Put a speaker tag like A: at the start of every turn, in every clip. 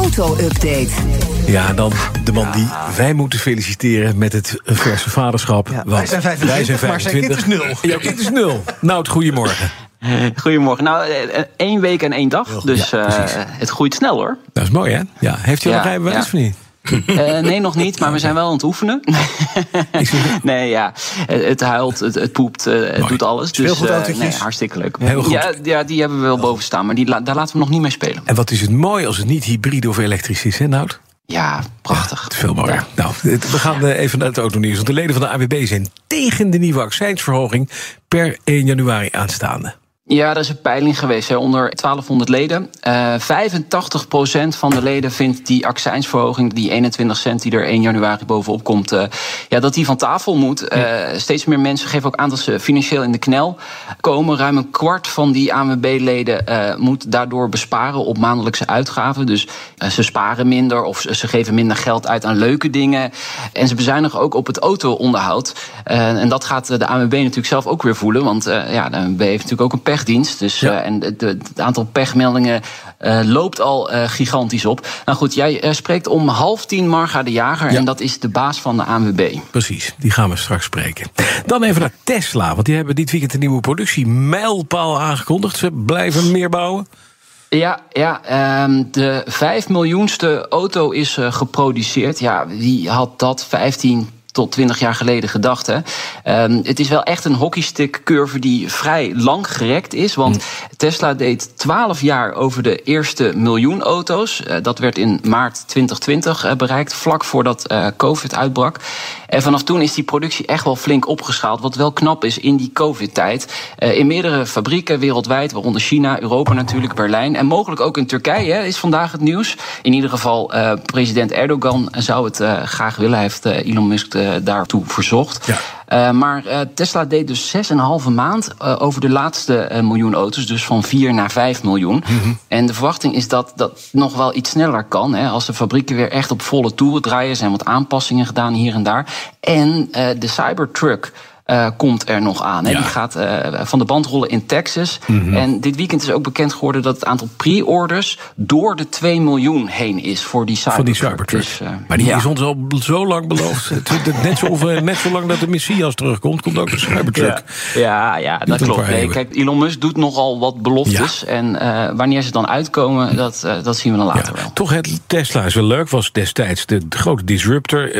A: Auto-update.
B: Ja, dan de man die wij moeten feliciteren met het verse vaderschap.
C: Ja,
B: want
C: wij zijn 25, maar zijn kind is nul.
B: Jouw kind is nul. Nou, het goedemorgen.
D: Goedemorgen. Nou, eh, eh, één week en één dag. Dus
B: Ja,
D: eh, het groeit snel hoor.
B: Dat is mooi, hè? Ja. Heeft u al
D: Ja,
B: een rijbewijs
D: ja.
B: of niet?
D: Eh, nee, nog niet, maar we zijn wel aan het oefenen. nee, ja. Het, het huilt, het, het poept, eh, het
B: Mooi.
D: doet alles. Dus eh,
C: Speelgoedautootjes?
D: nee, hartstikke leuk.
B: Heel goed.
D: Ja, ja, die hebben we wel boven staan, maar die, daar laten we nog niet mee spelen.
B: En wat is het mooi als het niet hybride of elektrisch is, hè, Nout?
D: Ja, prachtig.
B: Veel mooier.
D: Ja.
B: Nou, we gaan eh, even naar het autonieuws. Want de leden van de AWB zijn tegen de nieuwe accijnsverhoging per 1 januari aanstaande.
D: Ja, er is een peiling geweest hè, onder 1200 leden. Eh 85% van de leden vindt die accijnsverhoging, die 21 cent die er 1 januari bovenop komt, eh, ja, dat die van tafel moet. Eh, steeds meer mensen geven ook aan dat ze financieel in de knel komen. Ruim een kwart van die ANWB-leden eh, moet daardoor besparen op maandelijkse uitgaven. Dus eh, ze sparen minder of ze geven minder geld uit aan leuke dingen. En ze bezuinigen ook op het auto-onderhoud. Eh, en dat gaat eh, de ANWB natuurlijk zelf ook weer voelen. Want eh, ja, de ANWB heeft natuurlijk ook een pechdienst. Dus,
B: Ja.
D: eh, en het, het aantal pechmeldingen eh, loopt al eh, gigantisch op. Nou goed, jij spreekt om half tien Marga de Jager.
B: Ja.
D: En dat is de baas van de ANWB.
B: Precies, die gaan we straks spreken. Dan even naar Tesla, want die hebben dit weekend een nieuwe productiemijlpaal aangekondigd. Ze blijven meer bouwen.
D: Ja, ja ehm, de 5 miljoenste auto is geproduceerd. Ja, wie had dat 15 tot 20 jaar geleden gedacht? Hè? Ehm, het is wel echt een hockeystick curve die vrij lang gerekt is. Want Tesla deed 12 jaar over de eerste miljoen auto's. Eh, dat werd in maart 2020 eh, bereikt, vlak voordat eh, COVID uitbrak. En vanaf toen is die productie echt wel flink opgeschaald. Wat wel knap is in die COVID-tijd. In meerdere fabrieken wereldwijd, waaronder China, Europa natuurlijk, Berlijn. En mogelijk ook in Turkije hè, is vandaag het nieuws. In ieder geval, president Erdogan zou het graag willen. Hij heeft Elon Musk daartoe verzocht.
B: Ja.
D: Eh, maar eh, Tesla deed dus 6,5 maand eh, over de laatste eh, miljoen auto's. Dus van 4 naar 5 miljoen. En de verwachting is dat dat nog wel iets sneller kan. Hè, als de fabrieken weer echt op volle toeren draaien. Zijn wat aanpassingen gedaan hier en daar. En eh, de Cybertruck. Eh, komt er nog aan.
B: Ja.
D: Die gaat eh, van de band rollen in Texas. En dit weekend is ook bekend geworden dat het aantal pre-orders door de 2 miljoen heen is voor die Cybertruck.
B: Van die Cybertruck.
D: Dus, eh,
B: maar die
D: ja.
B: is ons al zo lang beloofd. Net, zo, net zo lang dat de Messias terugkomt, komt ook de Cybertruck.
D: Ja, ja, dat klopt. Nee, kijk, Elon Musk doet nogal wat beloftes. En wanneer ze dan uitkomen, dat, dat zien we dan later wel.
B: toch, het Tesla is wel leuk. Was destijds de, grote disruptor.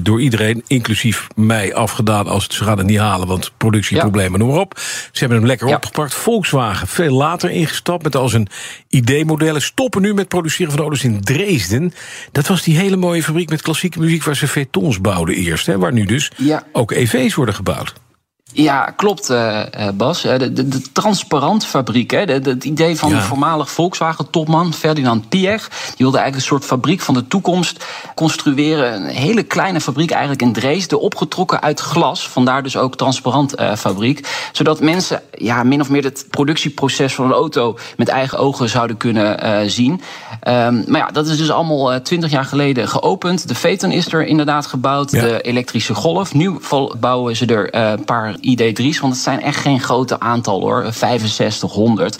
B: door iedereen, inclusief mij, afgedaan. als het, ze gaan het niet halen, want productieproblemen, noem maar op. Ze hebben hem lekker
D: Ja.
B: opgepakt. Volkswagen veel later ingestapt met al zijn ID-modellen. Stoppen nu met produceren van auto's in Dresden. Dat was die hele mooie fabriek met klassieke muziek waar ze vetons bouwden eerst. Hè, waar nu dus
D: Ja.
B: ook EV's worden gebouwd.
D: Ja, klopt, eh, eh, Bas. Eh, De, de, de transparantfabriek, hè, de, de- het idee van
B: Ja.
D: de voormalig Volkswagen-topman Ferdinand Piech. Die wilde eigenlijk een soort fabriek van de toekomst construeren. Een hele kleine fabriek eigenlijk in Dresden, opgetrokken uit glas. Vandaar dus ook transparant fabriek. Zodat mensen ja, min of meer het productieproces van een auto met eigen ogen zouden kunnen zien. Ehm, maar ja, dat is dus allemaal twintig jaar geleden geopend. De Phaeton is er inderdaad gebouwd.
B: Ja.
D: De elektrische golf. Nu bouwen ze er een paar ID3's, want het zijn echt geen grote aantal hoor. 6500.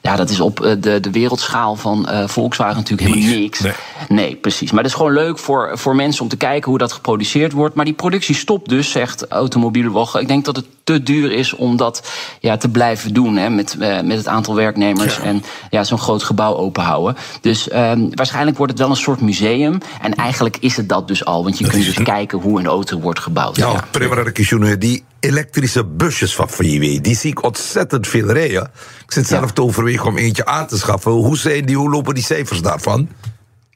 D: Ja, dat is op eh, de, de wereldschaal van eh, Volkswagen natuurlijk helemaal
B: Niks. Nee.
D: Nee, precies. Maar het is gewoon leuk voor, voor mensen om te kijken hoe dat geproduceerd wordt. Maar die productie stopt dus, zegt Automobielwoche. Ik denk dat het te duur is om dat ja, te blijven doen. Hè, met, eh, met het aantal werknemers
B: Ja.
D: en ja, zo'n groot gebouw openhouden. Dus ehm, waarschijnlijk wordt het wel een soort museum. En eigenlijk is het dat dus al. Want je
B: Dat
D: kunt dus kijken hoe een auto wordt gebouwd.
E: Ja,
D: Ja.
E: Elektrische busjes van VW, die zie ik ontzettend veel rijden. Ik zit zelf te overwegen om eentje aan te schaffen. Hoe, zijn die, hoe lopen die cijfers daarvan?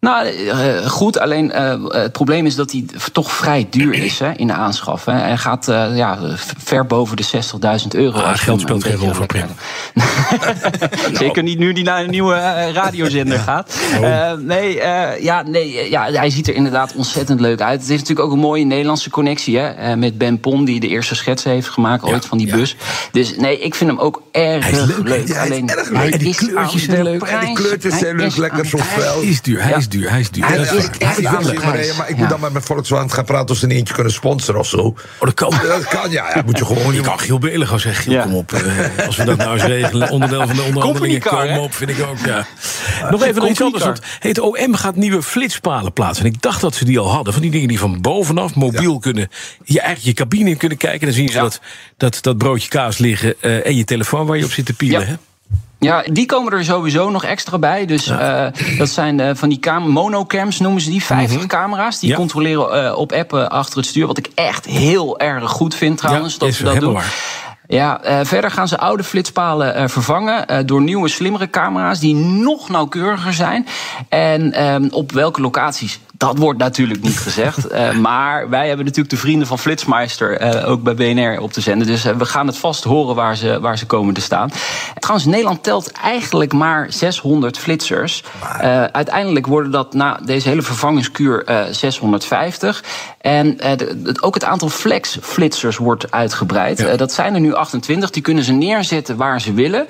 D: Nou, uh, goed. Alleen uh, het probleem is dat hij toch vrij duur is hè, in de aanschaf. Hè. Hij gaat uh, ja, ver boven de 60.000 euro.
B: Ah, geld speelt geen rol voor.
D: Zeker niet nu die naar een nieuwe radiozender ja. gaat. Oh. nee, ja, nee ja, hij ziet er inderdaad ontzettend leuk uit. Het is natuurlijk ook een mooie Nederlandse connectie hè, met Ben Pon, die de eerste schetsen heeft gemaakt ooit van die bus. Dus nee, ik vind hem ook erg
E: leuk.
D: leuk.
E: Ja,
D: Alleen,
E: erg leuk.
B: En die kleurtjes zijn leuk.
E: En die kleurtjes zijn leuk, lekker zo fel.
B: Hij is duur, hij is duur, hij is duur.
E: Hij is ik maar, maar ik moet dan met mijn Volkswagen gaan praten of ze een eentje kunnen sponsoren of zo.
B: Oh, dat kan.
E: Dat kan, ja. ja moet je gewoon.
B: Je kan Giel Belen gaan zeggen, Giel, kom op. Uh, als we dat nou eens regelen, onderdeel van de onderhandelingen komen op, vind ik ook, ja. Nog even iets anders. Want het OM gaat nieuwe flitspalen plaatsen. En ik dacht dat ze die al hadden. Van die dingen die van bovenaf mobiel kunnen, je eigenlijk je cabine in kunnen kijken. Dan zien ze dat, dat, dat broodje kaas liggen uh, en je telefoon waar je op zit te pielen. Hè?
D: Ja, die komen er sowieso nog extra bij. Dus ja. uh, dat zijn uh, van die monocams, noemen ze die. 50 mm -hmm. camera's. Die ja. controleren uh, op appen achter het stuur. Wat ik echt heel erg goed vind trouwens,
B: ja,
D: dat ze dat doen.
B: Waar.
D: Ja, uh, verder gaan ze oude flitspalen uh, vervangen uh, door nieuwe, slimmere camera's die nog nauwkeuriger zijn. En um, op welke locaties? Dat wordt natuurlijk niet gezegd. maar wij hebben natuurlijk de vrienden van Flitsmeister ook bij BNR op te zenden. Dus we gaan het vast horen waar ze, waar ze komen te staan. Trouwens, Nederland telt eigenlijk maar 600 flitsers. uiteindelijk worden dat na deze hele vervangingskuur 650. En de, ook het aantal flex-flitsers wordt uitgebreid. Ja. dat zijn er nu 28. Die kunnen ze neerzetten waar ze willen.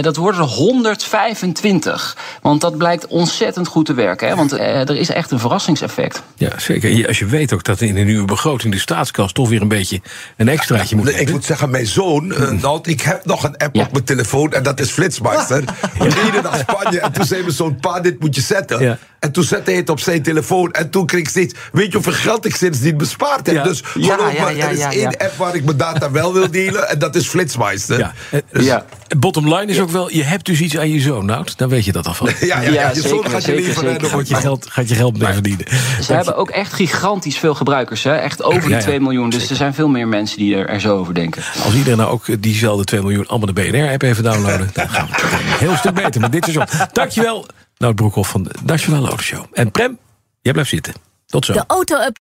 D: Dat worden er 125. Want dat blijkt ontzettend goed te werken. Hè? Want er is echt een verrassingseffect.
B: Ja, zeker. Als je weet ook dat in de nieuwe begroting de staatskast toch weer een beetje een extraatje moet
E: nee, Ik moet zeggen, mijn zoon, uh, nou, ik heb nog een app ja. op mijn telefoon en dat is Flitsmeister. We reden naar Spanje en toen zei mijn zoon, pa, dit moet je zetten. Ja. En toen zette hij het op zijn telefoon. En toen kreeg ik steeds, weet je hoeveel geld ik sindsdien bespaard heb?
D: Ja.
E: Dus
D: ja,
E: geloof er is één app waar ik mijn data wel wil delen. En dat is Flitsmeister.
B: Ja. Dus, ja. Bottom line is ook wel, je hebt dus iets aan je zoon, nou, dan weet je dat al van.
E: ja, ja, ja, je zeker, zoon gaat je liever
D: zeker,
E: dan
B: gaat je geld, gaat je geld mee verdienen.
D: Ze hebben ook echt gigantisch veel gebruikers, hè? echt over de 2 miljoen. Dus er zijn veel meer mensen die er, er zo over denken.
B: Als iedereen nou ook diezelfde 2 miljoen allemaal de BNR-app even downloaden, dan gaan we een heel stuk beter met dit seizoen. Dankjewel, Nout Broekhoff van de Nationale Autoshow. En Prem, jij blijft zitten. Tot zo.
A: De auto-up.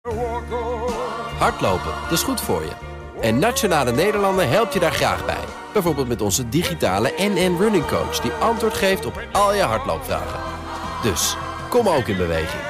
F: Hardlopen, dat is goed voor je. En Nationale Nederlanden helpt je daar graag bij. Bijvoorbeeld met onze digitale NN Running Coach... die antwoord geeft op al je hardloopvragen. Dus, kom ook in beweging.